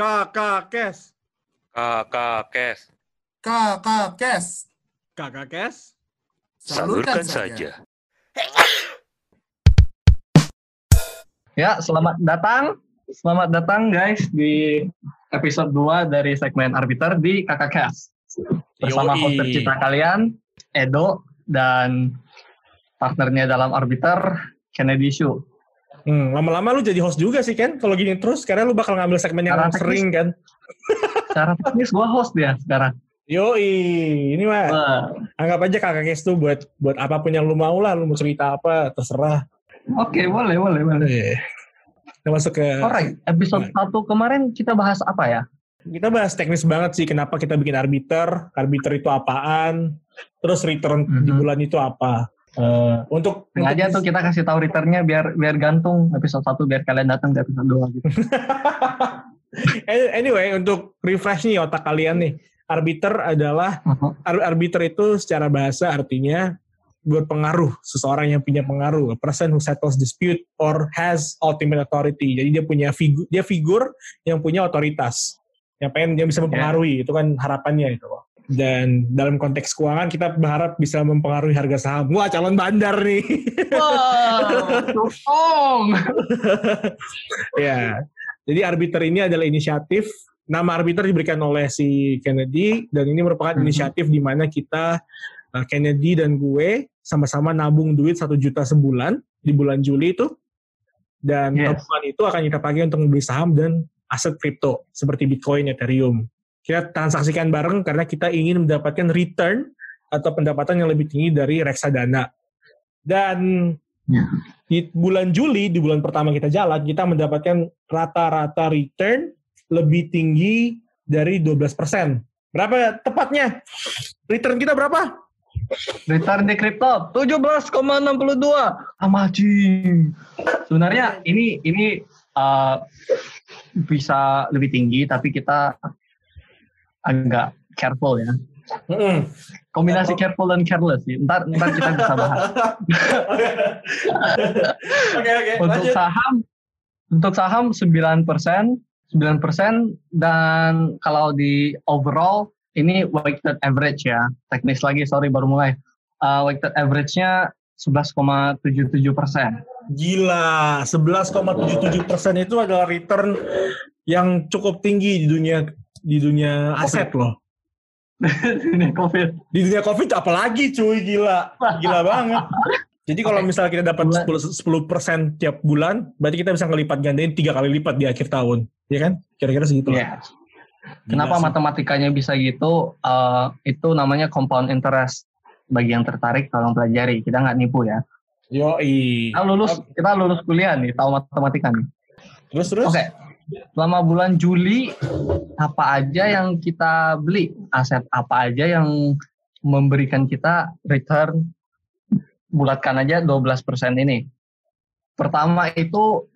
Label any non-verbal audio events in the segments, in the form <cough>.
Kakak Kes. Kakak Kes. Kakak Kes. Kakak Kes. Salurkan saja. Ya, selamat datang. Selamat datang guys di episode 2 dari segmen Arbiter di Kakak Cast. Bersama Yoi. host tercinta kalian, Edo, dan partnernya dalam Arbiter, Kennedy Shu. Hmm, lama-lama lu jadi host juga sih Ken kalau gini terus karena lu bakal ngambil segmen yang teknis. sering kan. Secara teknis gua host dia sekarang. Yoi, ini mah Wah, anggap aja kakak Kes tuh buat buat apa pun yang lu mau lah, lu mau cerita apa terserah. Oke, boleh, boleh, boleh. Eh, Kita masuk ke Alright, episode 1 kemarin kita bahas apa ya? kita bahas teknis banget sih kenapa kita bikin arbiter, arbiter itu apaan, terus return di Mhm. bulan itu apa. Eh, untuk Sengaja untuk tuh kita kasih tahu returnnya biar biar gantung episode 1 biar kalian datang ke episode 2 gitu. <laughs> anyway untuk refresh nih otak kalian nih. Arbiter adalah ar- arbiter itu secara bahasa artinya berpengaruh seseorang yang punya pengaruh a person who settles dispute or has ultimate authority. Jadi dia punya figur dia figur yang punya otoritas yang pengen dia bisa mempengaruhi itu kan harapannya itu loh dan dalam konteks keuangan kita berharap bisa mempengaruhi harga saham wah calon bandar nih Wah, song. <laughs> ya. Jadi arbiter ini adalah inisiatif. Nama arbiter diberikan oleh si Kennedy dan ini merupakan Mhm. inisiatif di mana kita uh, Kennedy dan gue sama-sama nabung duit satu juta sebulan di bulan Juli itu. Dan Yes. tabungan itu akan kita pakai untuk membeli saham dan aset kripto seperti Bitcoin, Ethereum. Kita transaksikan bareng karena kita ingin mendapatkan return atau pendapatan yang lebih tinggi dari reksadana. Dan Ya. di bulan Juli, di bulan pertama kita jalan, kita mendapatkan rata-rata return lebih tinggi dari 12%. Berapa tepatnya? Return kita berapa? Return di kripto 17,62. Amazing. Sebenarnya ini ini uh, bisa lebih tinggi tapi kita agak careful ya. Kombinasi careful dan careless sih. Ntar ntar kita bisa bahas. <laughs> Oke, oke, untuk lanjut. saham untuk saham 9 9 dan kalau di overall ini weighted average ya teknis lagi sorry baru mulai Uh, weighted average-nya 11,77 persen Gila, 11,77% itu adalah return yang cukup tinggi di dunia di dunia aset loh. ini <laughs> covid Di dunia Covid apalagi cuy, gila. Gila <laughs> banget. Jadi kalau Oke. misalnya kita dapat Bulan- 10, 10% tiap bulan, berarti kita bisa ngelipat gandain tiga kali lipat di akhir tahun. Ya kan? Kira-kira segitu. lah. Yes. kenapa sih. matematikanya bisa gitu Uh, itu namanya compound interest bagi yang tertarik tolong pelajari kita nggak nipu ya Yoi. kita lulus kita lulus kuliah nih tahu matematika nih Terus terus? Oke. Selama bulan Juli apa aja yang kita beli? Aset apa aja yang memberikan kita return bulatkan aja 12% ini. Pertama itu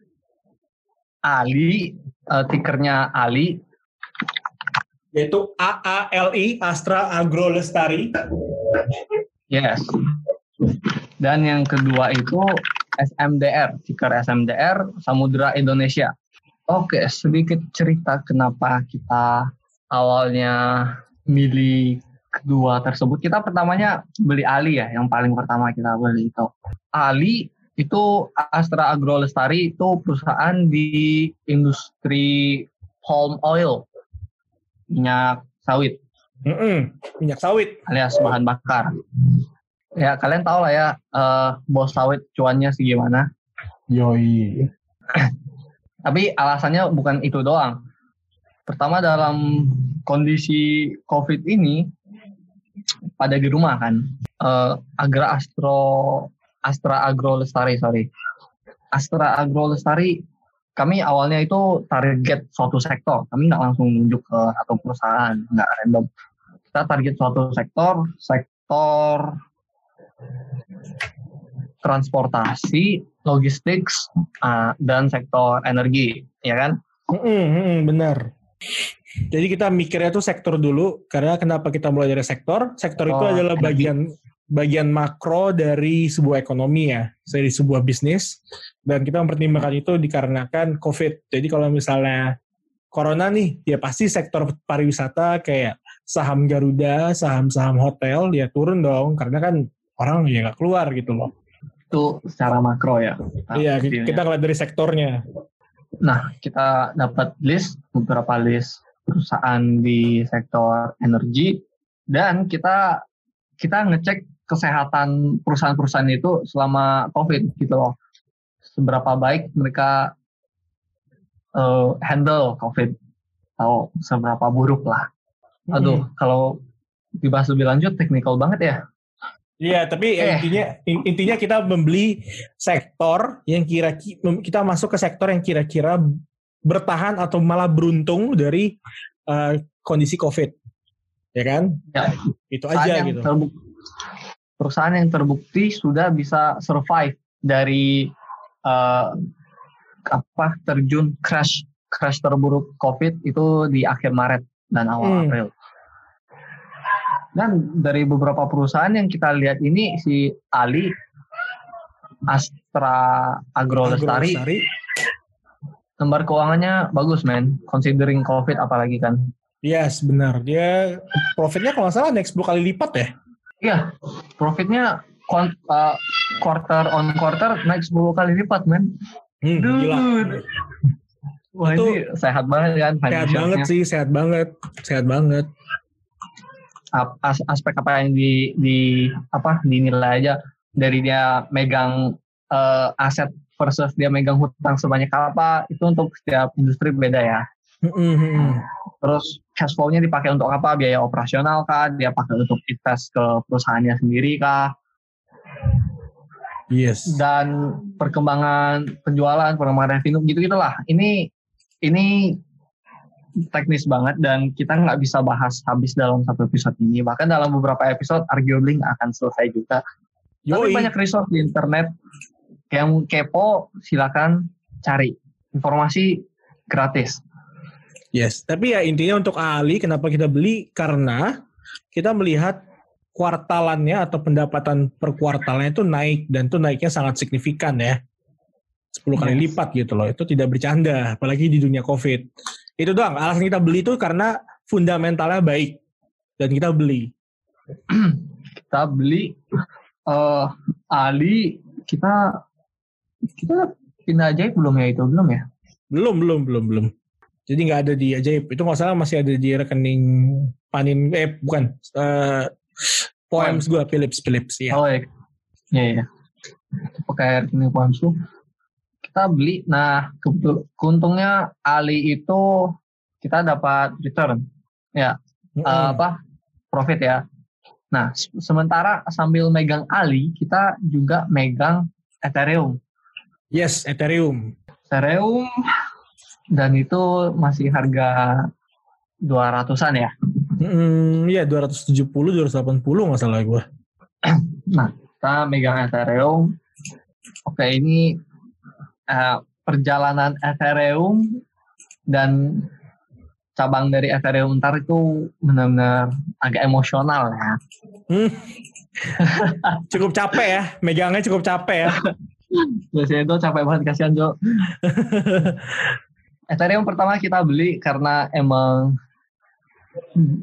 Ali, eh, tikernya Ali. Yaitu AALI Astra Agro Lestari. Yes. Dan yang kedua itu SMDR, tiker SMDR Samudra Indonesia. Oke, sedikit cerita kenapa kita awalnya milih kedua tersebut. Kita pertamanya beli Ali ya, yang paling pertama kita beli itu. Ali itu Astra Agro Lestari itu perusahaan di industri palm oil, minyak sawit Mm-mm. Minyak sawit. alias bahan bakar. Ya kalian tahu lah ya eh, bos sawit cuannya segimana. Yoi. Tapi alasannya bukan itu doang. Pertama dalam kondisi COVID ini pada di rumah kan. eh, Agra Astro Astra Agro Lestari sorry. Astra Agro Lestari kami awalnya itu target suatu sektor. Kami nggak langsung nunjuk ke satu perusahaan, nggak random. Kita target suatu sektor, sektor transportasi, logistik, ah, dan sektor energi, ya kan? Mm-mm, mm-mm, benar. Jadi kita mikirnya tuh sektor dulu karena kenapa kita mulai dari sektor? Sektor itu Oh, adalah energi. bagian bagian makro dari sebuah ekonomi ya, dari sebuah bisnis. Dan kita mempertimbangkan itu dikarenakan COVID. Jadi kalau misalnya corona nih, ya pasti sektor pariwisata kayak saham Garuda, saham-saham hotel ya turun dong karena kan orang ya nggak keluar gitu loh. Itu secara makro ya. Iya, View-nya. kita ngeliat dari sektornya. Nah, kita dapat list beberapa list perusahaan di sektor energi dan kita kita ngecek kesehatan perusahaan-perusahaan itu selama COVID gitu loh. Seberapa baik mereka eh, handle COVID atau seberapa buruk lah. Aduh, kalau dibahas lebih lanjut teknikal banget ya. Iya, tapi Eh. intinya in- intinya kita membeli sektor yang kira-kira kita masuk ke sektor yang kira-kira bertahan atau malah beruntung dari eh, kondisi COVID. Ya kan? Ya, Itu perusahaan aja yang gitu. terbuk- perusahaan yang terbukti sudah bisa survive dari eh, apa terjun crash crash terburuk COVID itu di akhir Maret dan awal Hmm. April. Dan dari beberapa perusahaan yang kita lihat ini si Ali, Astra Agro Lestari, lembar keuangannya bagus men, considering COVID apalagi kan. Yes, benar. Dia profitnya kalau nggak salah naik 10 kali lipat ya. Iya, profitnya kon- uh, quarter on quarter naik 10 kali lipat, men. Hmm, gila. Dude. Wah, Itu ini sehat banget kan Sehat banget sih, sehat banget. Sehat banget. As- aspek apa yang di, di apa dinilai aja dari dia megang uh, aset versus dia megang hutang sebanyak apa itu untuk setiap industri beda ya. Hmm, hmm, hmm. Terus cash flow-nya dipakai untuk apa? Biaya operasional kah? Dia pakai untuk invest ke perusahaannya sendiri kah? Yes. dan perkembangan penjualan, perkembangan revenue gitu gitulah. Ini ini teknis banget dan kita nggak bisa bahas habis dalam satu episode ini. Bahkan dalam beberapa episode arguably nggak akan selesai juga. Tapi Yoi. banyak resource di internet yang kepo silakan cari informasi gratis. Yes, tapi ya intinya untuk Ali kenapa kita beli karena kita melihat kuartalannya atau pendapatan per kuartalnya itu naik dan itu naiknya sangat signifikan ya. 10 kali Yes. lipat gitu loh. Itu tidak bercanda apalagi di dunia Covid. Itu doang alasan kita beli itu karena fundamentalnya baik dan kita beli. Kita beli eh Ali kita kita pindah ajaib belum ya itu belum ya? Belum, belum, belum, belum. Jadi nggak ada di ajaib. Itu nggak salah masih ada di rekening panin eh bukan eh poems gua Philips Philips ya. Oh iya. Iya, iya. Pakai rekening Ponsu. Kita beli. Nah, keuntungnya Ali itu kita dapat return. Ya, eh, apa? Profit ya. Nah, se- sementara sambil megang Ali, kita juga megang Ethereum. Yes, Ethereum. Ethereum dan itu masih harga 200-an ya. Hmm, ya 270, 280 nggak salah gue. kita megang Ethereum. Oke, ini eh, perjalanan Ethereum dan cabang dari Ethereum ntar itu benar-benar agak emosional ya. <laughs> Cukup capek ya, megangnya cukup capek ya. Biasanya itu capek banget kasihan Jo. <laughs> Ethereum pertama kita beli karena emang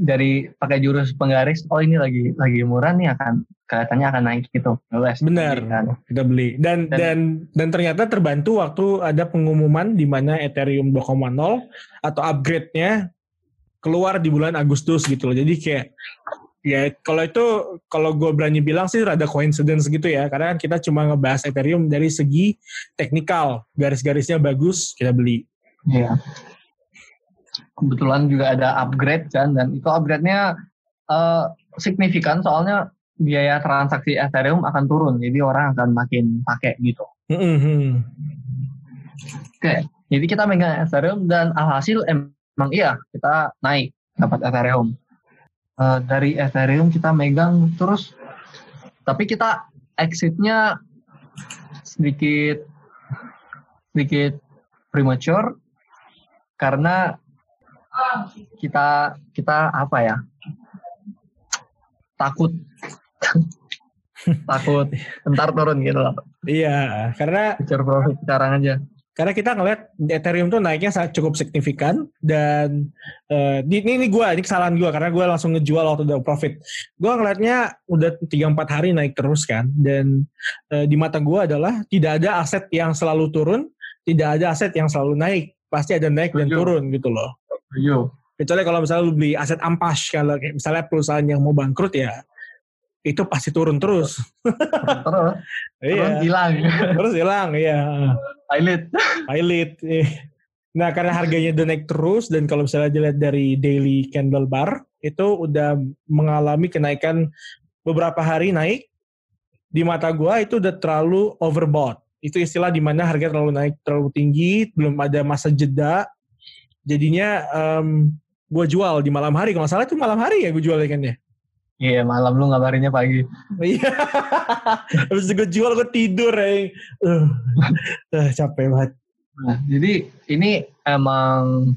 dari pakai jurus penggaris, oh ini lagi lagi murah nih akan kelihatannya akan naik gitu. Yowes, Benar, beli kan. kita beli. Dan Dan- dan dan ternyata terbantu waktu ada pengumuman di mana Ethereum 2.0 atau upgrade-nya keluar di bulan Agustus gitu loh. Jadi kayak ya kalau itu kalau gue berani bilang sih rada coincidence gitu ya karena kan kita cuma ngebahas Ethereum dari segi teknikal garis-garisnya bagus kita beli Iya. Kebetulan juga ada upgrade kan dan itu upgrade-nya eh, signifikan soalnya biaya transaksi Ethereum akan turun jadi orang akan makin pakai gitu. Mhm. Oke, jadi kita megang Ethereum dan alhasil emang iya kita naik dapat Ethereum. Eh, dari Ethereum kita megang terus tapi kita exitnya sedikit sedikit premature karena kita kita apa ya takut <laughs> takut ntar turun gitu loh iya karena Future profit sekarang aja Karena kita ngeliat Ethereum tuh naiknya sangat cukup signifikan dan uh, ini ini gue ini kesalahan gue karena gue langsung ngejual waktu udah profit. Gue ngeliatnya udah 3-4 hari naik terus kan dan uh, di mata gue adalah tidak ada aset yang selalu turun, tidak ada aset yang selalu naik. Pasti ada naik dan turun gitu loh. Yo. Kecuali kalau misalnya lu beli aset ampas kalau kayak misalnya perusahaan yang mau bangkrut ya itu pasti turun terus. Terus, terus <laughs> Iya. hilang. terus hilang iya. Pilot. Pilot. eh. Nah karena harganya udah naik terus dan kalau misalnya dilihat dari daily candle bar itu udah mengalami kenaikan beberapa hari naik. Di mata gua itu udah terlalu overbought. Itu istilah di mana harga terlalu naik terlalu tinggi, belum ada masa jeda. Jadinya em gua jual di malam hari. Kalau salah itu malam hari ya gue jual ikannya. Iya malam lu ngabarinnya pagi. Iya. <laughs> Habis gue jual gue tidur ya. Uh, uh, capek banget. Nah, jadi ini emang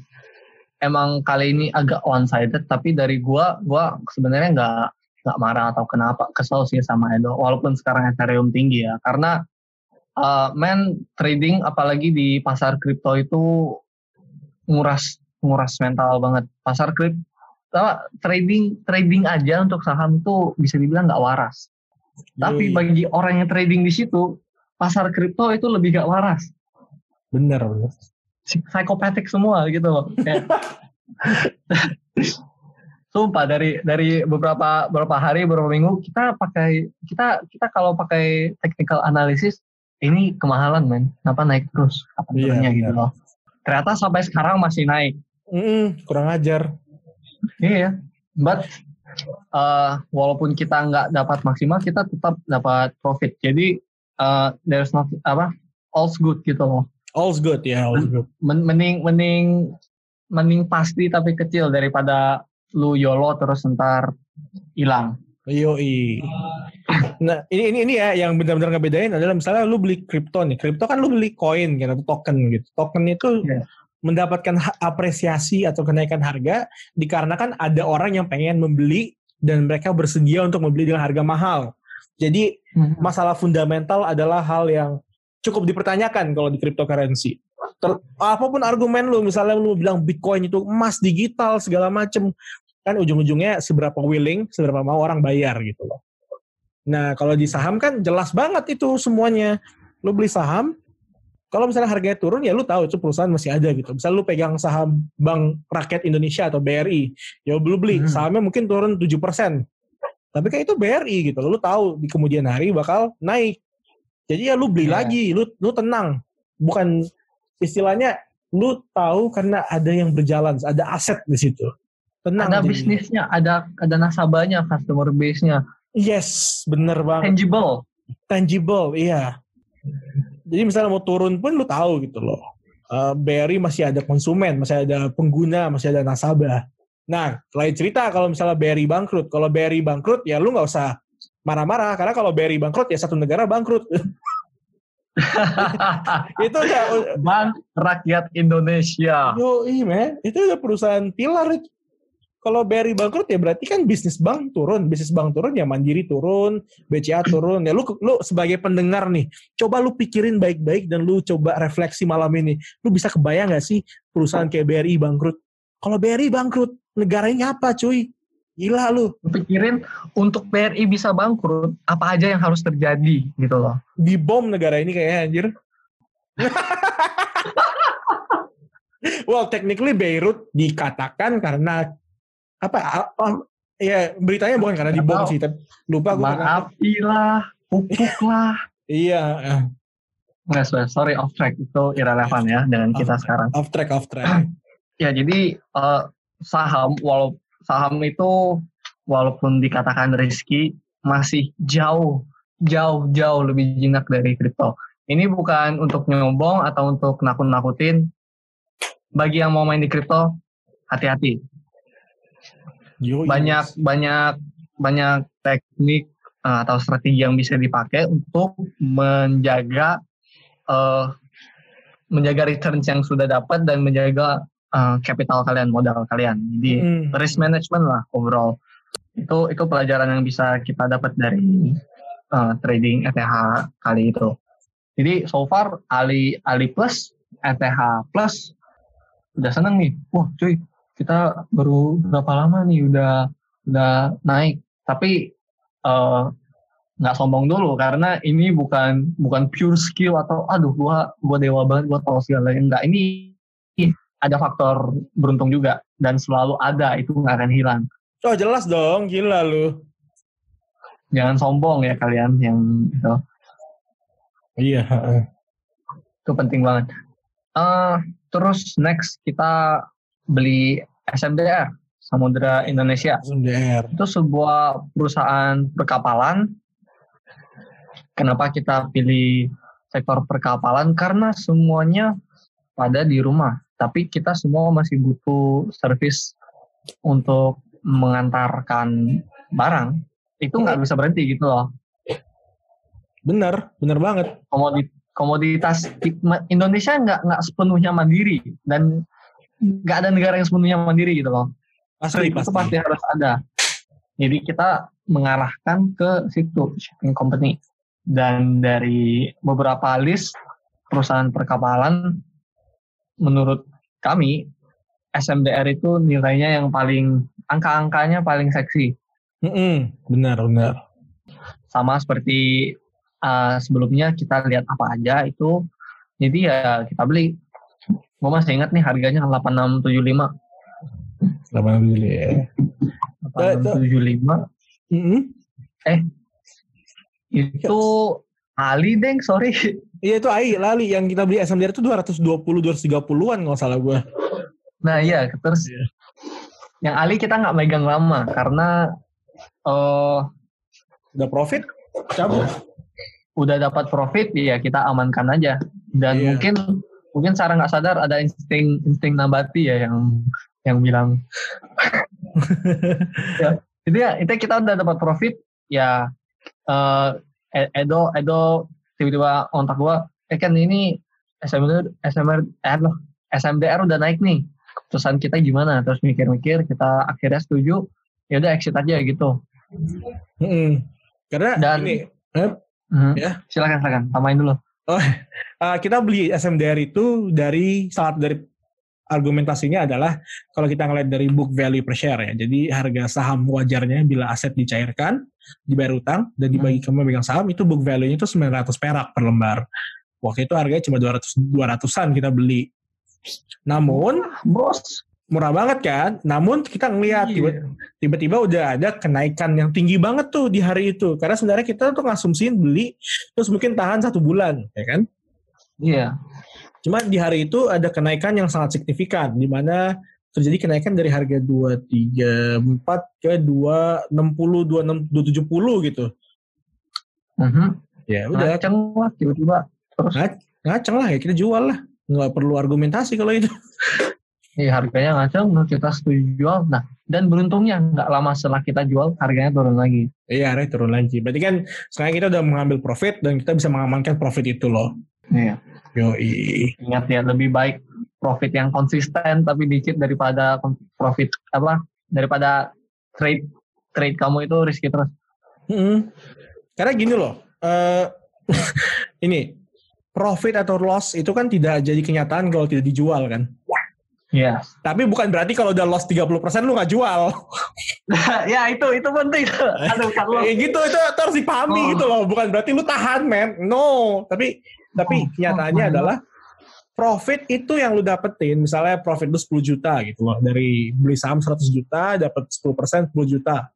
emang kali ini agak one sided tapi dari gua gua sebenarnya nggak nggak marah atau kenapa kesel sih sama Edo walaupun sekarang Ethereum tinggi ya karena uh, man trading apalagi di pasar kripto itu nguras nguras mental banget pasar kripto trading trading aja untuk saham itu bisa dibilang nggak waras tapi Yoi. bagi orang yang trading di situ pasar kripto itu lebih gak waras bener bener. psikopatik semua gitu loh. <laughs> Sumpah dari dari beberapa beberapa hari beberapa minggu kita pakai kita kita kalau pakai technical analysis ini kemahalan men. Kenapa naik terus? Kapan Iya, turunnya gitu loh. Ternyata sampai sekarang masih naik. Mm-mm, kurang ajar. Iya. But uh, walaupun kita nggak dapat maksimal kita tetap dapat profit. Jadi uh, there's not apa all's good gitu loh. All's good ya, all's good. Men- mending mending mending pasti tapi kecil daripada lu YOLO terus ntar hilang. Yoi. Nah, ini ini ini ya yang benar-benar ngebedain adalah misalnya lu beli kripto nih. Kripto kan lu beli koin gitu atau token gitu. Token itu Iya. mendapatkan apresiasi atau kenaikan harga dikarenakan ada orang yang pengen membeli dan mereka bersedia untuk membeli dengan harga mahal. Jadi masalah fundamental adalah hal yang cukup dipertanyakan kalau di cryptocurrency. Ter- apa pun argumen lu, misalnya lu bilang Bitcoin itu emas digital segala macem, kan ujung-ujungnya seberapa willing, seberapa mau orang bayar gitu loh. Nah kalau di saham kan jelas banget itu semuanya. Lu beli saham, kalau misalnya harganya turun ya lu tahu itu perusahaan masih ada gitu. Misalnya lu pegang saham Bank Rakyat Indonesia atau BRI, ya lu beli Hmm. sahamnya mungkin turun 7%. Tapi kayak itu BRI gitu lu tahu di kemudian hari bakal naik. Jadi ya lu beli Iya. lagi, lu lu tenang. Bukan istilahnya lu tahu karena ada yang berjalan, ada aset di situ. Tenang. Ada bisnisnya, ada ada nasabahnya, customer base-nya, Yes, bener banget. tangible. Tangible, iya. Jadi misalnya mau turun pun lu tahu gitu loh. Eh, BRI masih ada konsumen, masih ada pengguna, masih ada nasabah. Nah, lain cerita kalau misalnya BRI bangkrut. Kalau BRI bangkrut, ya lu nggak usah marah-marah. Karena kalau BRI bangkrut, ya satu negara bangkrut. <laughs> itu udah, Bank Rakyat Indonesia. yo, men, itu udah perusahaan pilar. itu. Kalau BRI bangkrut ya berarti kan bisnis bank turun, bisnis bank turun ya Mandiri turun, BCA turun. Ya lu lu sebagai pendengar nih, coba lu pikirin baik-baik dan lu coba refleksi malam ini. Lu bisa kebayang gak sih perusahaan kayak BRI bangkrut? Kalau BRI bangkrut, negaranya apa cuy? Gila lu. Lu Pikirin untuk BRI bisa bangkrut, apa aja yang harus terjadi gitu loh. Di bom negara ini kayaknya anjir. <laughs> well, technically Beirut dikatakan karena apa? ya beritanya bukan karena dibom sih, tapi lupa gue. Maafi lah, pupuk lah. <laughs> Iya, eh, Nggak, sorry, off track itu irrelevan ya dengan kita Off sekarang. off track off track. <clears throat> Ya jadi eh, saham walau saham itu walaupun dikatakan risky masih jauh jauh jauh lebih jinak dari kripto. Ini bukan untuk nyombong atau untuk nakut-nakutin. Bagi yang mau main di kripto, hati-hati. Banyak banyak banyak teknik eh, atau strategi yang bisa dipakai untuk menjaga eh, menjaga returns yang sudah dapat dan menjaga eh, capital kalian, modal kalian. Jadi Mm. risk management lah overall. Itu itu pelajaran yang bisa kita dapat dari uh, trading ETH kali itu. Jadi so far Ali Ali Plus ETH plus udah seneng nih wah cuy kita baru berapa lama nih udah udah naik tapi eh, nggak sombong dulu karena ini bukan bukan pure skill atau aduh gua gua dewa banget gua tahu segala enggak ini ada faktor beruntung juga dan selalu ada itu nggak akan hilang Oh jelas dong, gila lu. jangan sombong ya kalian yang itu Iya. heeh. itu penting banget Eh terus next kita beli SMDR Samudra Indonesia SMDR. itu sebuah perusahaan perkapalan. Kenapa kita pilih sektor perkapalan? Karena semuanya pada di rumah, tapi kita semua masih butuh servis untuk mengantarkan barang. Itu nggak bisa berhenti gitu loh. Bener, bener banget. Komodit komoditas di- Indonesia nggak nggak sepenuhnya mandiri dan nggak ada negara yang sepenuhnya mandiri gitu loh. Asli itu pasti. pasti harus ada. Jadi kita mengarahkan ke situ shipping company dan dari beberapa list perusahaan perkapalan menurut kami SMDR itu nilainya yang paling angka-angkanya paling seksi Mm-mm, Benar, benar. sama seperti uh, sebelumnya kita lihat apa aja itu jadi ya kita beli gue masih ingat nih harganya 8675 Selamat dulu ya. 8675 Mm-mm. itu Ali deng sorry Iya itu AI lali yang kita beli SMDR itu 220 230-an nggak salah gua. nah iya terus Iya. yang Ali kita nggak megang lama karena eh Udah profit cabut. udah dapat profit ya kita amankan aja dan Iya. mungkin mungkin secara nggak sadar ada insting insting nabati ya yang yang bilang <laughs> ya itu ya itu kita udah dapat profit ya eh E- Edo Edo tiba-tiba kontak gua eh kan ini SMR SMR eh loh SMDR udah naik nih keputusan kita gimana terus mikir-mikir kita akhirnya setuju ya udah exit aja gitu Mm-mm. Karena Dan- ini Mhm. Ya. silakan silakan tambahin dulu uh, <laughs> kita beli SMDR itu dari salah dari argumentasinya adalah kalau kita ngeliat dari book value per share ya. Jadi harga saham wajarnya bila aset dicairkan, dibayar utang dan dibagi ke pemegang saham itu book value-nya itu 900 perak per lembar. Waktu itu harganya cuma 200 200-an kita beli. Namun bos murah banget kan? Namun kita ngeliat Iya. tiba- tiba-tiba udah ada kenaikan yang tinggi banget tuh di hari itu. Karena sebenarnya kita tuh ngasumsiin beli terus mungkin tahan satu bulan, ya kan? iya Cuma di hari itu ada kenaikan yang sangat signifikan, di mana terjadi kenaikan dari harga 234 ke 260, 26, 270 gitu. Mhm. Ya udah, ngaceng lah tiba-tiba terus ngaceng lah ya kita jual lah. Nggak perlu argumentasi kalau itu. <laughs> Iya harganya ngaceng, menurut kita setuju jual. Nah, dan beruntungnya nggak lama setelah kita jual, harganya turun lagi. Iya, harganya turun lagi. Berarti kan sekarang kita udah mengambil profit dan kita bisa mengamankan profit itu loh. Iya. Yoi. Ingat ya, lebih baik profit yang konsisten tapi dikit daripada profit apa? Daripada trade trade kamu itu risky terus. Mm-mm. Karena gini loh, eh <laughs> ini profit atau loss itu kan tidak jadi kenyataan kalau tidak dijual kan. Iya. Tapi bukan berarti kalau udah loss 30% lu nggak jual. <laughs> ya itu itu penting. <laughs> Aduh. Eh, gitu itu, itu harus dipahami Oh. gitu loh. Bukan berarti lu tahan men. No. Tapi tapi Oh, kenyataannya oh, adalah profit itu yang lu dapetin. Misalnya profit lu 10 juta gitu loh. Dari beli saham 100 juta dapat 10% 10 juta.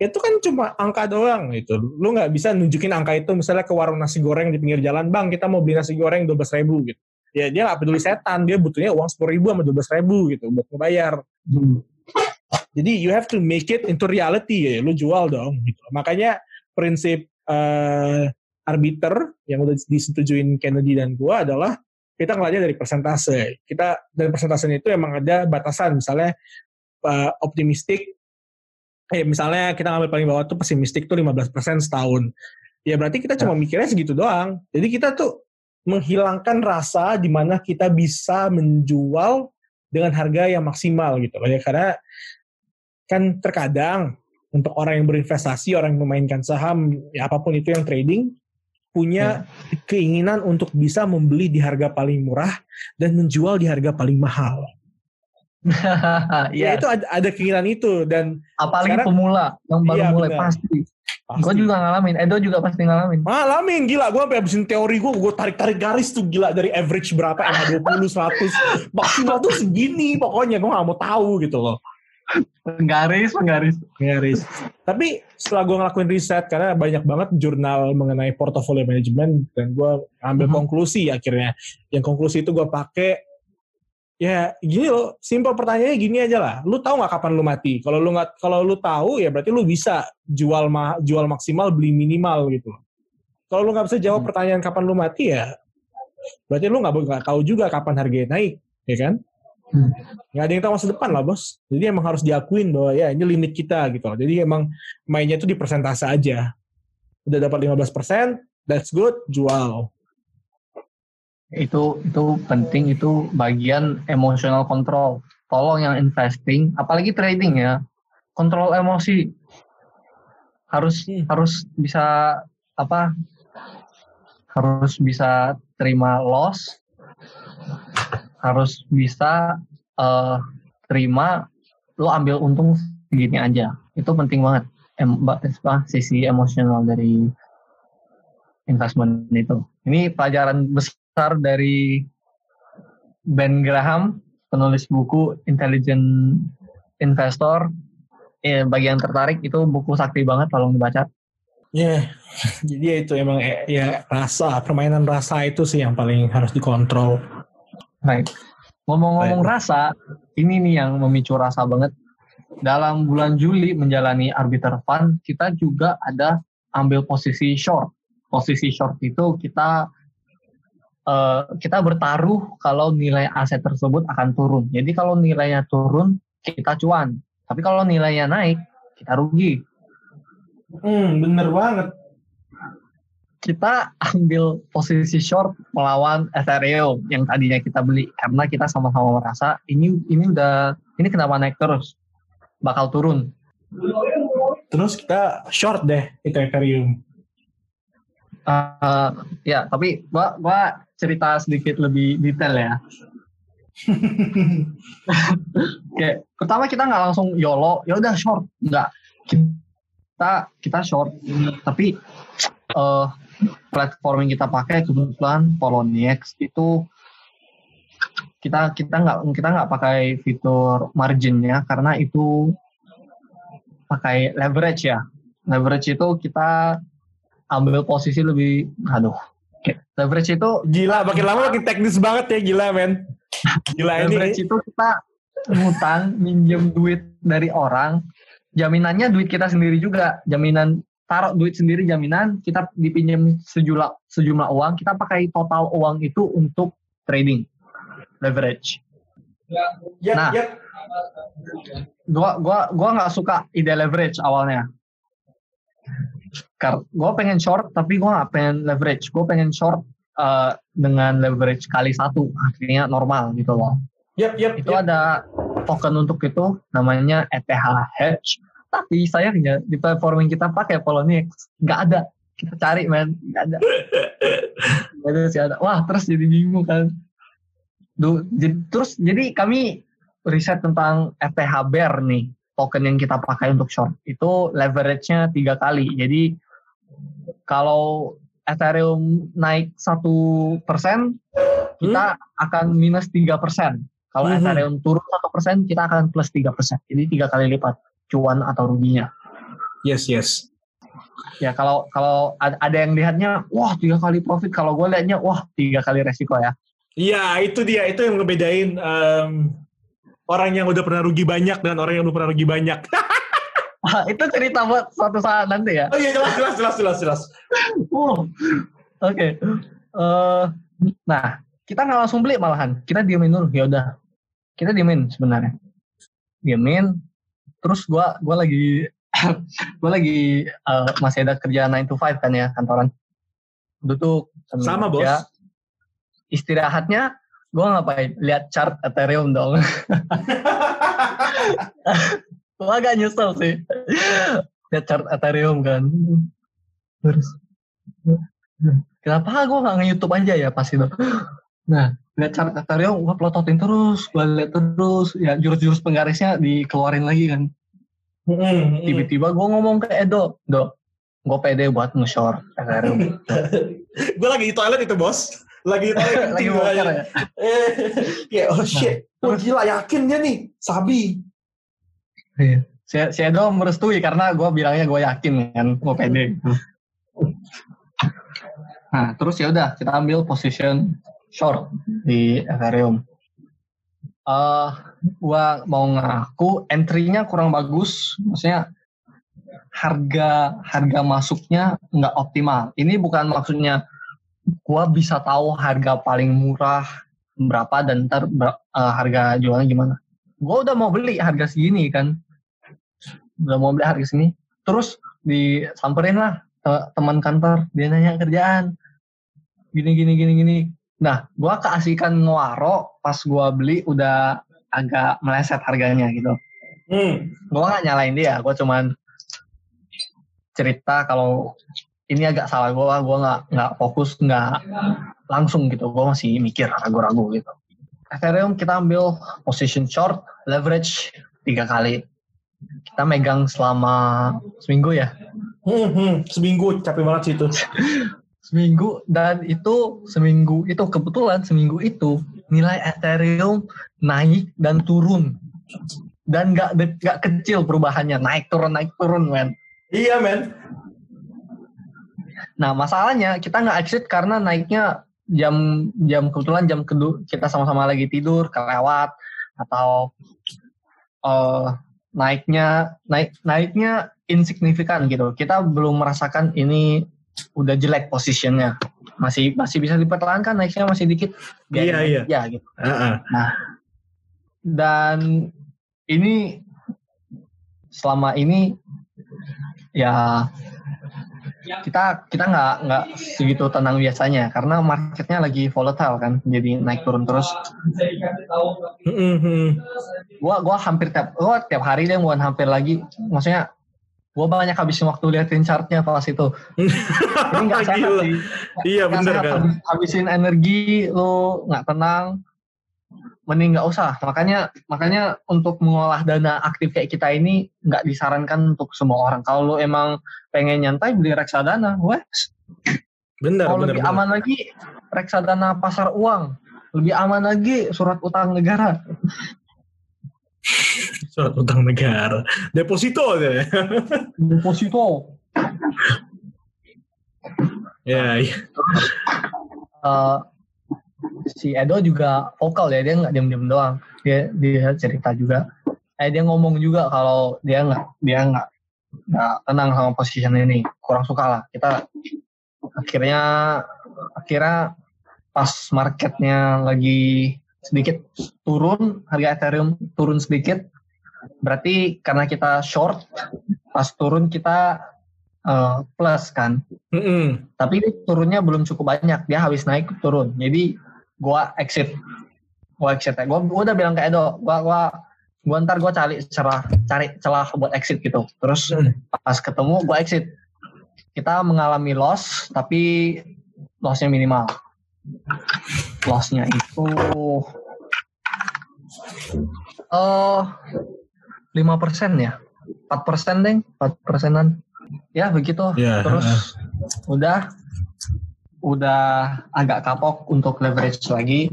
Itu kan cuma angka doang gitu. Lu nggak bisa nunjukin angka itu misalnya ke warung nasi goreng di pinggir jalan. Bang kita mau beli nasi goreng 12 ribu gitu. Ya dia nggak peduli setan. Dia butuhnya uang 10 ribu sama 12 ribu gitu buat ngebayar. Hmm. Jadi you have to make it into reality ya, lu jual dong gitu. Makanya prinsip eh, arbiter yang udah disetujuin Kennedy dan gua adalah kita ngeliatnya dari persentase. Kita dari persentasenya itu emang ada batasan, misalnya eh, optimistik eh misalnya kita ngambil paling bawah tuh pesimistik tuh 15% setahun. Ya berarti kita cuma mikirnya segitu doang. Jadi kita tuh menghilangkan rasa di mana kita bisa menjual dengan harga yang maksimal gitu loh ya karena kan terkadang untuk orang yang berinvestasi, orang yang memainkan saham, ya apa pun itu yang trading, punya keinginan untuk bisa membeli di harga paling murah dan menjual di harga paling mahal. <laughs> Ya Iya, itu ada, ada keinginan itu dan apalagi sekarang- pemula yang baru Iya, mulai benar. pasti. pasti Gue juga ngalamin, Edo juga pasti ngalamin. Malamin gila, gue sampai habisin teori gue, gue tarik-tarik garis tuh gila dari average berapa, MH20, 100, maksimal tuh segini pokoknya, gue gak mau tahu gitu loh. Penggaris, penggaris. Garis. Tapi setelah gue ngelakuin riset, karena banyak banget jurnal mengenai portfolio management, dan gue ambil Mhm. konklusi akhirnya. Yang konklusi itu gue pakai, ya gini loh, simple pertanyaannya gini aja lah. Lu tahu nggak kapan lu mati? Kalau lu nggak, kalau lu tahu ya berarti lu bisa jual ma jual maksimal, beli minimal gitu. Kalau lu nggak bisa jawab Hmm. pertanyaan kapan lu mati ya, berarti lu nggak nggak tahu juga kapan harganya naik, ya kan? Hmm. Nggak ada yang tahu masa depan lah bos. Jadi emang harus diakuin bahwa ya ini limit kita gitu. loh. Jadi emang mainnya itu di persentase aja. Udah dapat 15%, that's good, jual. Itu itu penting, itu bagian emotional control. Tolong yang investing, apalagi trading ya, kontrol emosi. Harus Hmm. harus bisa apa? Harus bisa terima loss, harus bisa eh, terima lo ambil untung segini aja. Itu penting banget. Em, apa, sisi emosional dari investment itu. Ini pelajaran besar dari Ben Graham, penulis buku Intelligent Investor. Eh, bagi yang tertarik itu buku sakti banget, tolong dibaca. Ya, <laughs> jadi ya itu emang eh, ya rasa, permainan rasa itu sih yang paling harus dikontrol. Baik. Ngomong-ngomong rasa, ini nih yang memicu rasa banget. Dalam bulan Juli menjalani arbiter fund, kita juga ada ambil posisi short. Posisi short itu kita eh, kita bertaruh kalau nilai aset tersebut akan turun. Jadi kalau nilainya turun, kita cuan. Tapi kalau nilainya naik, kita rugi. Hmm, bener banget. kita ambil posisi short melawan Ethereum yang tadinya kita beli karena kita sama-sama merasa ini ini udah ini kenapa naik terus bakal turun Terus kita short deh itu Ethereum. Eh, ya tapi gua gua cerita sedikit lebih detail ya <laughs> Oke, pertama kita nggak langsung YOLO, ya udah short, nggak. Kita kita short, tapi eh platform yang kita pakai kebetulan Poloniex itu kita kita nggak kita nggak pakai fitur marginnya karena itu pakai leverage ya. Leverage itu kita ambil posisi lebih, aduh. Oke, Leverage itu Gila, makin lama makin teknis banget ya, gila men. Gila ini. leverage itu kita ngutang minjem duit dari orang jaminannya duit kita sendiri juga jaminan taruh duit sendiri jaminan kita dipinjam sejumlah sejumlah uang kita pakai total uang itu untuk trading leverage Yap, Nah. yap. gua gua gua nggak suka ide leverage awalnya gua pengen short tapi gua nggak pengen leverage. Gua pengen short eh, dengan leverage kali satu. Akhirnya normal gitu loh. Yap, yap, itu yap. ada token untuk itu namanya ETH Hedge. Tapi sayangnya di platform yang kita pakai Poloniex nggak ada. Kita cari men. Nggak ada. <laughs> Nggak ada sih ada. Wah terus jadi bingung kan. Duh, jadi, terus jadi kami riset tentang ETH Bear nih token yang kita pakai untuk short. Itu leverage-nya tiga kali. Jadi kalau Ethereum naik satu persen kita akan minus tiga persen kalau Mhm. Ethereum turun satu persen, kita akan plus tiga persen. Jadi tiga kali lipat cuan atau ruginya. Yes, yes. Ya kalau kalau ad- ada yang lihatnya, wah tiga kali profit. Kalau gue lihatnya, wah tiga kali resiko ya. Iya, itu dia. Itu yang ngebedain em, orang yang udah pernah rugi banyak dan orang yang belum pernah rugi banyak. <laughs> Itu cerita buat suatu saat nanti ya. oh iya, jelas, jelas, jelas, jelas, jelas. Wow. Oke. Eh, nah, kita nggak langsung beli malahan. Kita diemin dulu. Ya udah. Kita diemin sebenarnya. Diemin. Terus gua gua lagi <coughs> gua lagi eh, masih ada kerja 9 to 5 kan ya kantoran. Duduk Sama, bos. kerja. Istirahatnya gua ngapain? Lihat chart Ethereum dong. <laughs> <laughs> gua agak nyesel sih. Lihat chart Ethereum kan. Terus kenapa gue nggak nge-youtube aja ya pas itu nah lihat chart Ethereum gue plototin terus gue lihat terus ya jurus-jurus penggarisnya dikeluarin lagi kan Mm-mm. tiba-tiba gue ngomong ke Edo do gue pede buat nge-short Ethereum <laughs> gue lagi di toilet itu bos. Lagi toilet. <laughs> lagi ya <laughs> Eh, kayak oh shit. Oh terus- gila yakin dia nih. Sabi. Iya. Edo merestui karena gue bilangnya gue yakin kan. Gue pede. Nah terus ya udah kita ambil position short di Ethereum. Eh gua mau ngaku entry-nya kurang bagus. Maksudnya harga harga masuknya nggak optimal. Ini bukan maksudnya gua bisa tahu harga paling murah berapa dan ntar ber- eh, harga jualnya gimana gua udah mau beli harga segini kan. Udah mau beli harga segini. Terus disamperin lah te- teman kantor. Dia nanya kerjaan. Gini gini gini gini. Nah gua keasikan ngewaro pas gua beli udah agak meleset harganya gitu. Hmm. gua nggak nyalain dia. Gua cuman cerita kalau ini agak salah gua. Gua nggak nggak fokus nggak langsung gitu. Gua masih mikir ragu-ragu gitu Ethereum kita ambil position short leverage tiga kali kita megang selama seminggu ya Hmm, hmm. Seminggu capek banget sih itu. <laughs> seminggu dan itu seminggu itu kebetulan seminggu itu nilai Ethereum naik dan turun dan nggak nggak kecil perubahannya naik turun naik turun men Iya men. nah masalahnya kita nggak exit karena naiknya jam jam kebetulan jam kedua kita sama-sama lagi tidur kelewat atau eh, naiknya naik naiknya insignifikan gitu kita belum merasakan ini udah jelek posisinya masih masih bisa dipertahankan naiknya masih dikit Iya, iya. ya gitu Heeh. dan ini selama ini ya kita kita nggak nggak segitu tenang biasanya karena marketnya lagi volatile kan jadi naik turun terus. Hmm, hmm. gua gua hampir tiap gua tiap hari deh bukan hampir lagi. Maksudnya gua banyak habisin waktu liatin chartnya pas itu. <laughs> Ini nggak sehat sih. Iya sehat, kan. habis- habisin energi lu nggak tenang mending nggak usah makanya makanya untuk mengolah dana aktif kayak kita ini nggak disarankan untuk semua orang kalau lu emang pengen nyantai beli reksadana wes Bener kalau bener. lebih bener. aman lagi reksadana pasar uang lebih aman lagi surat utang negara <laughs> Surat utang negara. Deposito aja. <laughs> deposito ya, iya. Eh, si Edo juga vokal ya dia nggak diam-diam doang. Dia dia cerita juga. Eh dia ngomong juga kalau dia nggak dia nggak nggak tenang sama position ini. Kurang suka lah. Kita akhirnya akhirnya pas marketnya lagi sedikit turun harga Ethereum turun sedikit berarti karena kita short pas turun kita eh, plus kan. Mm-mm. tapi ini turunnya belum cukup banyak. Dia habis naik turun. Jadi gua exit. Gua exit ya. Gua, gua udah bilang ke Edo gua gua gua ntar gua cari celah cari celah buat exit gitu. Terus Hmm. pas ketemu gua exit. Kita mengalami loss tapi lossnya minimal. Lossnya itu eh lima persen ya. Empat persen deh empat persenan. Ya begitu. Ya, terus udah udah agak kapok untuk leverage lagi.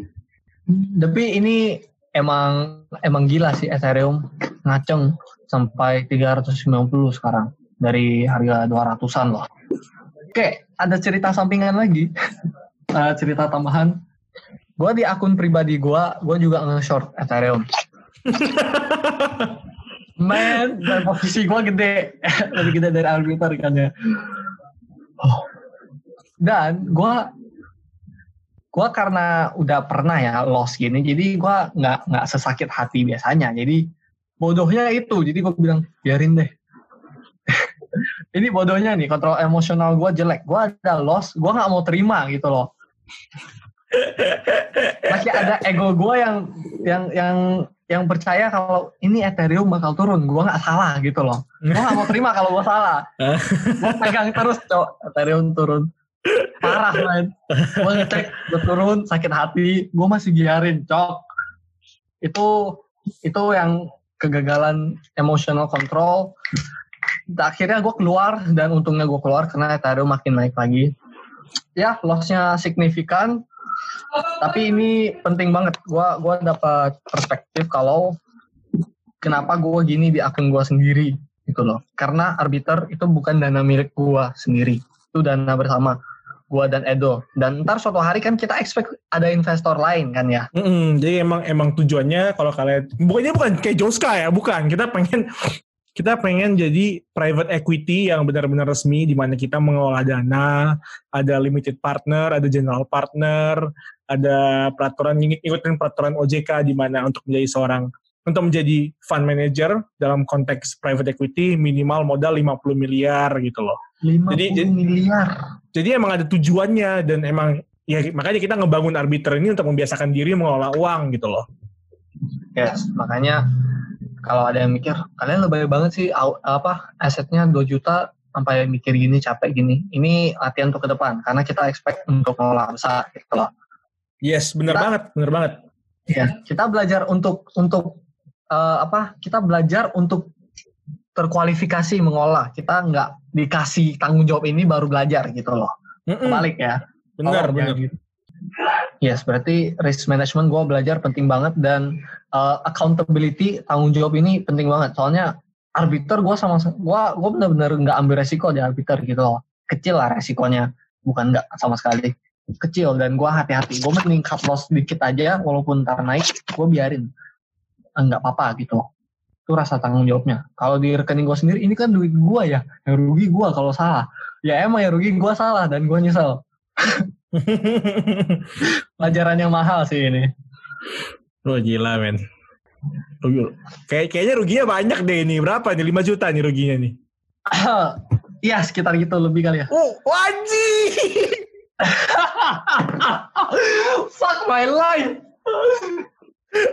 Tapi ini emang emang gila sih Ethereum. Ngaceng sampai 390 sekarang. Dari harga 200-an loh. Oke ada cerita sampingan lagi. <laughs> Eh, cerita tambahan. Gue di akun pribadi gue gue juga nge-short Ethereum. <laughs> Man, dan posisi gue gede, <laughs> lebih gede dari arbiter kan ya. Oh. Dan gue, gue karena udah pernah ya loss gini, jadi gue nggak nggak sesakit hati biasanya. Jadi bodohnya itu, jadi gue bilang biarin deh. <laughs> Ini bodohnya nih, kontrol emosional gue jelek. Gue ada loss, gue nggak mau terima gitu loh. Masih ada ego gue yang yang yang yang percaya kalau ini Ethereum bakal turun, gue nggak salah gitu loh. Gue nggak mau terima kalau gue salah. <laughs> gue pegang terus cok Ethereum turun. Parah, men. Gue ngecek, gue turun, sakit hati, gue masih biarin, cok. Itu itu yang kegagalan emotional control. Akhirnya gue keluar, dan untungnya gue keluar karena Ethereum makin naik lagi. Ya, lossnya signifikan, tapi ini penting banget. Gua gua dapat perspektif kalau kenapa gue gini di akun gue sendiri gitu loh. Karena arbiter itu bukan dana milik gue sendiri, itu dana bersama gue dan Edo. Dan ntar suatu hari kan kita expect ada investor lain kan ya. Mm-mm, jadi emang emang tujuannya kalau kalian bukannya bukan kayak Joska ya, bukan. Kita pengen kita pengen jadi private equity yang benar-benar resmi di mana kita mengelola dana, ada limited partner, ada general partner, ada peraturan ngikutin peraturan OJK di mana untuk menjadi seorang untuk menjadi fund manager dalam konteks private equity minimal modal 50 miliar gitu loh. 50 Jadi- miliar. Jadi emang ada tujuannya dan emang ya makanya kita ngebangun arbiter ini untuk membiasakan diri mengelola uang gitu loh. Yes, makanya kalau ada yang mikir, kalian lebay banget sih apa asetnya 2 juta sampai mikir gini capek gini. Ini latihan untuk ke depan karena kita expect untuk mengolah besar gitu loh. Yes, bener Nah. banget, bener banget. Ya, kita belajar untuk untuk eh, apa? Kita belajar untuk terkualifikasi mengolah. Kita nggak dikasih tanggung jawab ini baru belajar gitu loh. Mm-mm, Kebalik ya. Oh, bener. jangan gitu. Yes, berarti risk management gue belajar penting banget dan uh, accountability tanggung jawab ini penting banget. Soalnya arbiter gue sama gue gue benar-benar nggak ambil resiko di arbiter gitu loh. Kecil lah resikonya, bukan nggak sama sekali. Kecil dan gue hati-hati. Gue mending cut loss sedikit aja, walaupun ntar naik, gue biarin. Eh, Nggak apa-apa gitu. Itu rasa tanggung jawabnya. Kalau di rekening gue sendiri, ini kan duit gue ya. Yang rugi gue kalau salah. Ya emang ya rugi gue salah dan gue nyesel. <laughs> Pelajaran yang mahal sih ini. Wah gila men. Kayak, kayaknya ruginya banyak deh ini. Berapa nih? 5 juta nih ruginya nih. <clears throat> Iya sekitar gitu lebih kali ya. Oh, wajib. <laughs> Fuck my life.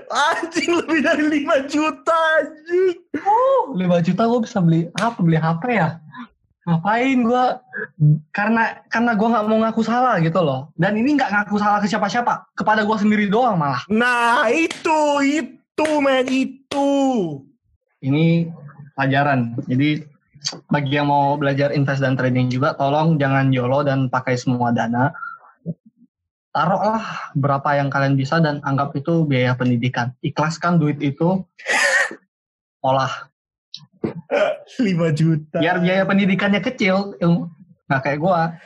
Anjing lebih dari 5 juta anjing. Oh, 5 juta gue bisa beli apa? Beli HP ya? Ngapain gue? Karena karena gue nggak mau ngaku salah gitu loh. Dan ini nggak ngaku salah ke siapa-siapa. Kepada gue sendiri doang malah. Nah itu, itu men, itu. Ini pelajaran. Jadi bagi yang mau belajar invest dan trading juga, tolong jangan YOLO dan pakai semua dana. Taruhlah berapa yang kalian bisa dan anggap itu biaya pendidikan. Ikhlaskan duit itu, olah. 5 juta. Biar biaya pendidikannya kecil, nggak kayak gua.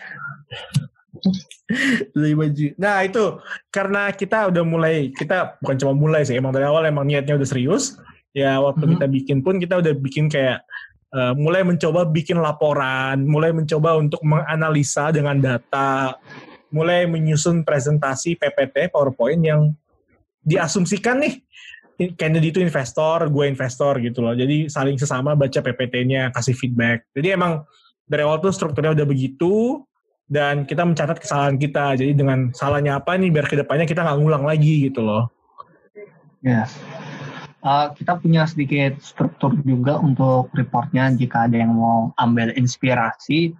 5 juta. Nah itu, karena kita udah mulai, kita bukan cuma mulai sih, emang dari awal emang niatnya udah serius. Ya waktu Mhm. kita bikin pun kita udah bikin kayak, eh, mulai mencoba bikin laporan, mulai mencoba untuk menganalisa dengan data, mulai menyusun presentasi PPT, PowerPoint yang diasumsikan nih, Kennedy itu investor, gue investor gitu loh. Jadi saling sesama baca PPT-nya, kasih feedback. Jadi emang dari awal tuh strukturnya udah begitu, dan kita mencatat kesalahan kita. Jadi dengan salahnya apa nih, biar ke depannya kita nggak ngulang lagi gitu loh. Ya. Uh, kita punya sedikit struktur juga untuk reportnya jika ada yang mau ambil inspirasi.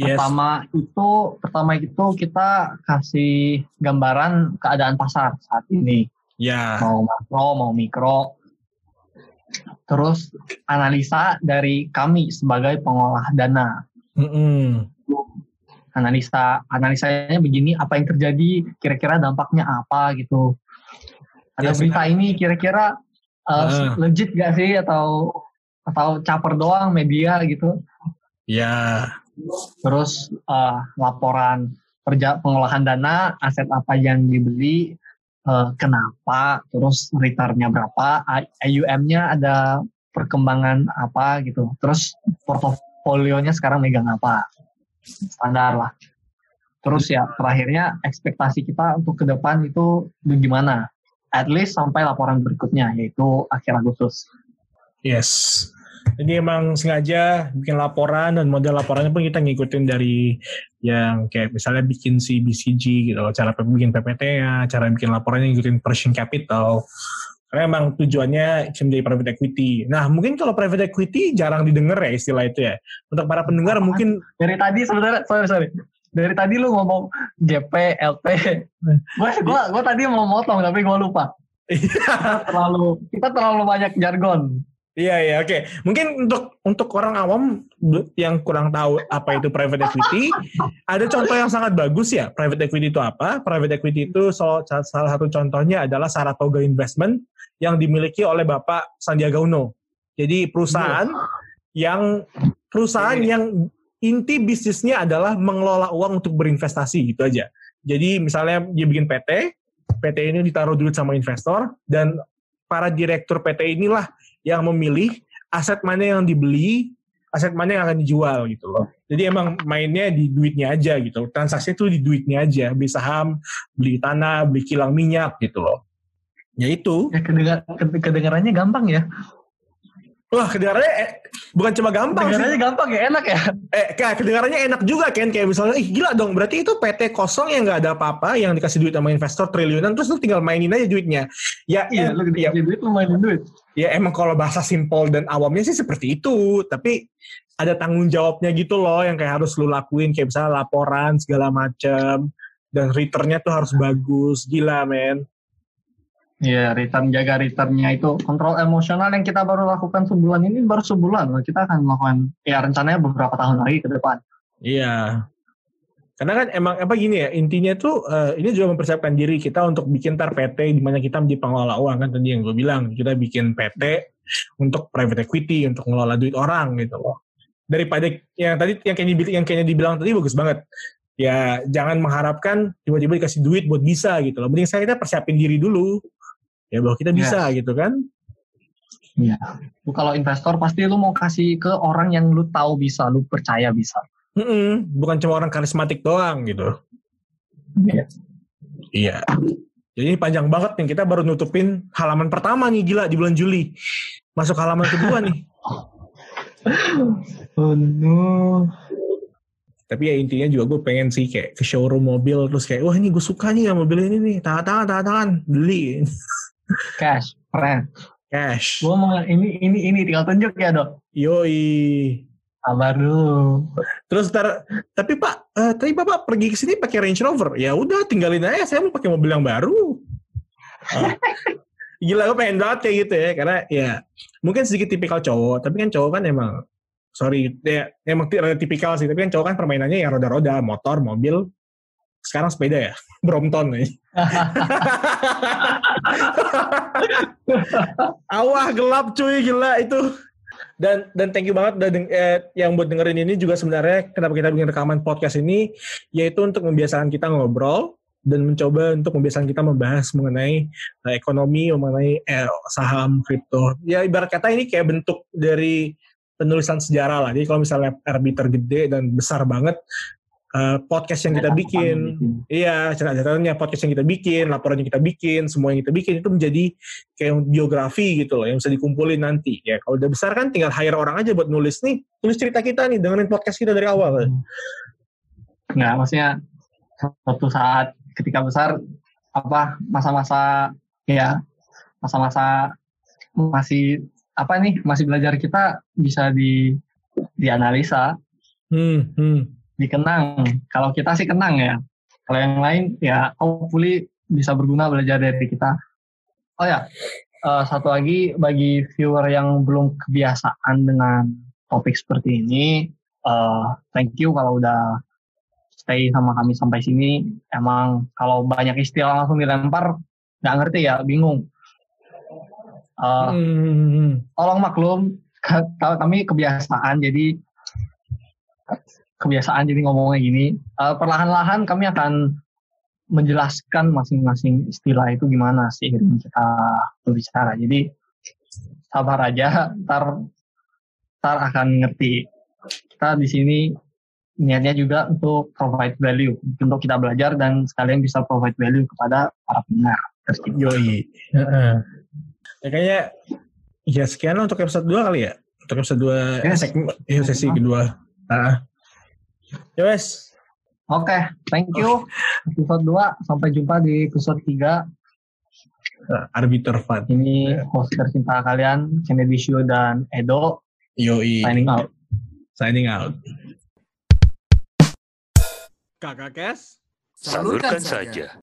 Yes. Pertama itu pertama itu kita kasih gambaran keadaan pasar saat ini. Ya. Mau makro, mau mikro. Terus analisa dari kami sebagai pengolah dana. Mm-mm. Analisa analisanya begini, apa yang terjadi, kira-kira dampaknya apa gitu. Ada Ya, berita ini kira-kira uh, Ah. legit gak sih atau atau caper doang media gitu. Ya. Terus eh, laporan perja pengolahan dana, aset apa yang dibeli, eh, kenapa, terus returnnya berapa, AUM-nya ada perkembangan apa gitu, terus portofolionya sekarang megang apa, standar lah. Terus ya terakhirnya ekspektasi kita untuk ke depan itu gimana? At least sampai laporan berikutnya yaitu akhir Agustus. Yes. Jadi emang sengaja bikin laporan dan model laporannya pun kita ngikutin dari yang kayak misalnya bikin si BCG gitu, cara bikin PPT-nya, cara bikin laporannya ngikutin Pershing Capital. Karena emang tujuannya menjadi private equity. Nah mungkin kalau private equity jarang didengar ya istilah itu ya. Untuk para pendengar Apaan? mungkin Dari tadi sebenarnya sorry sorry. dari tadi lu ngomong GP, LP. Gue gua, gua tadi mau motong tapi gue lupa. kita <laughs> terlalu kita terlalu banyak jargon. Iya iya oke. Mungkin untuk untuk orang awam yang kurang tahu apa itu private equity, ada contoh yang sangat bagus ya. Private equity itu apa? Private equity itu so- salah satu contohnya adalah Saratoga Investment yang dimiliki oleh Bapak Sandiaga Uno. Jadi perusahaan yang perusahaan yang inti bisnisnya adalah mengelola uang untuk berinvestasi gitu aja. Jadi misalnya dia bikin PT, PT ini ditaruh duit sama investor dan para direktur PT inilah yang memilih aset mana yang dibeli, aset mana yang akan dijual gitu loh. Jadi emang mainnya di duitnya aja gitu. Transaksi itu di duitnya aja, beli saham, beli tanah, beli kilang minyak gitu loh. Ya itu. Ya kedengar, ked- kedengarannya gampang ya. Wah, kedengarannya eh, bukan cuma gampang sih. Kedengarannya gampang ya, enak ya. Eh, kayak kedengarannya enak juga kan kayak misalnya, ih gila dong, berarti itu PT kosong yang nggak ada apa-apa, yang dikasih duit sama investor triliunan, terus lu tinggal mainin aja duitnya. Ya, Iya, lu ya, duit, lu mainin duit. Ya emang kalau bahasa simpel dan awamnya sih seperti itu, tapi ada tanggung jawabnya gitu loh yang kayak harus lu lakuin kayak misalnya laporan segala macem dan returnnya tuh harus bagus, gila men. Iya, return jaga returnnya itu kontrol emosional yang kita baru lakukan sebulan ini baru sebulan loh. Kita akan melakukan ya rencananya beberapa tahun lagi ke depan. Iya. Karena kan emang apa gini ya, intinya tuh eh, ini juga mempersiapkan diri kita untuk bikin tar PT di mana kita menjadi pengelola uang kan tadi yang gue bilang, kita bikin PT untuk private equity, untuk ngelola duit orang gitu loh. Daripada yang tadi yang kayaknya yang kayaknya dibilang tadi bagus banget. Ya jangan mengharapkan tiba-tiba dikasih duit buat bisa gitu loh. Mending saya kita persiapin diri dulu. Ya bahwa kita bisa gitu kan. Lu kalau investor pasti lu mau kasih ke orang yang lu tahu bisa, lu percaya bisa. Mm-mm, bukan cuma orang karismatik doang gitu. Iya. Iya. Jadi ini panjang banget nih. Kita baru nutupin halaman pertama nih gila di bulan Juli. Masuk halaman kedua nih. <laughs> Oh no. Tapi ya intinya juga gue pengen sih kayak ke showroom mobil terus kayak wah ini gue suka nih ya mobil ini nih. Tangan tangan tangan tangan beli Cash, keren. cash. Gua mau ini ini ini tinggal tunjuk ya dok. Yoi. Sabar dulu. Terus ntar, tapi pak, eh, tadi bapak pergi ke sini pakai Range Rover. Ya udah tinggalin aja. Saya mau pakai mobil yang baru. Ah. <laughs> Gila gue pengen banget kayak gitu ya. Karena ya mungkin sedikit tipikal cowok. Tapi kan cowok kan emang sorry ya emang rada tipikal sih. Tapi kan cowok kan permainannya yang roda-roda, motor, mobil. Sekarang sepeda ya, <laughs> Brompton nih. <laughs> Awah gelap cuy gila itu. Dan dan thank you banget udah eh, yang buat dengerin ini juga sebenarnya kenapa kita bikin rekaman podcast ini yaitu untuk membiasakan kita ngobrol dan mencoba untuk membiasakan kita membahas mengenai eh, ekonomi, mengenai eh, saham, kripto. Ya ibarat kata ini kayak bentuk dari penulisan sejarah lah. Jadi kalau misalnya arbiter gede dan besar banget eh, podcast yang kita bikin, Iya, catatan-catatannya podcast yang kita bikin, laporan yang kita bikin, semua yang kita bikin itu menjadi kayak biografi gitu loh yang bisa dikumpulin nanti. Ya kalau udah besar kan tinggal hire orang aja buat nulis nih, tulis cerita kita nih, dengerin podcast kita dari awal. Nggak, maksudnya suatu saat ketika besar apa masa-masa ya masa-masa masih apa nih masih belajar kita bisa di dianalisa Hmm, hmm. Dikenang kalau kita sih kenang ya. Kalau yang lain ya hopefully bisa berguna belajar dari kita. Oh ya eh, satu lagi bagi viewer yang belum kebiasaan dengan topik seperti ini eh, thank you kalau udah stay sama kami sampai sini. Emang kalau banyak istilah langsung dilempar nggak ngerti ya bingung. Eh, Hmm, tolong maklum ka- <laughs> ka- kami kebiasaan jadi kebiasaan jadi ngomongnya gini Eh, perlahan-lahan kami akan menjelaskan masing-masing istilah itu gimana sih kita berbicara jadi sabar aja ntar ntar akan ngerti kita di sini niatnya juga untuk provide value untuk kita belajar dan sekalian bisa provide value kepada para pendengar Yoi. Ya kayaknya ya sekian untuk episode 2 kali ya. Untuk episode 2 Yes. segmen ya, sesi kedua. Ah. Ya wes. Oke, thank you. Episode 2, sampai jumpa di episode 3. Ah, Arbiter Fun. Ini host tercinta kalian, Kennedy Shio dan Edo, Yoi. signing out. Signing out. Kakak Kes. Salurkan saja.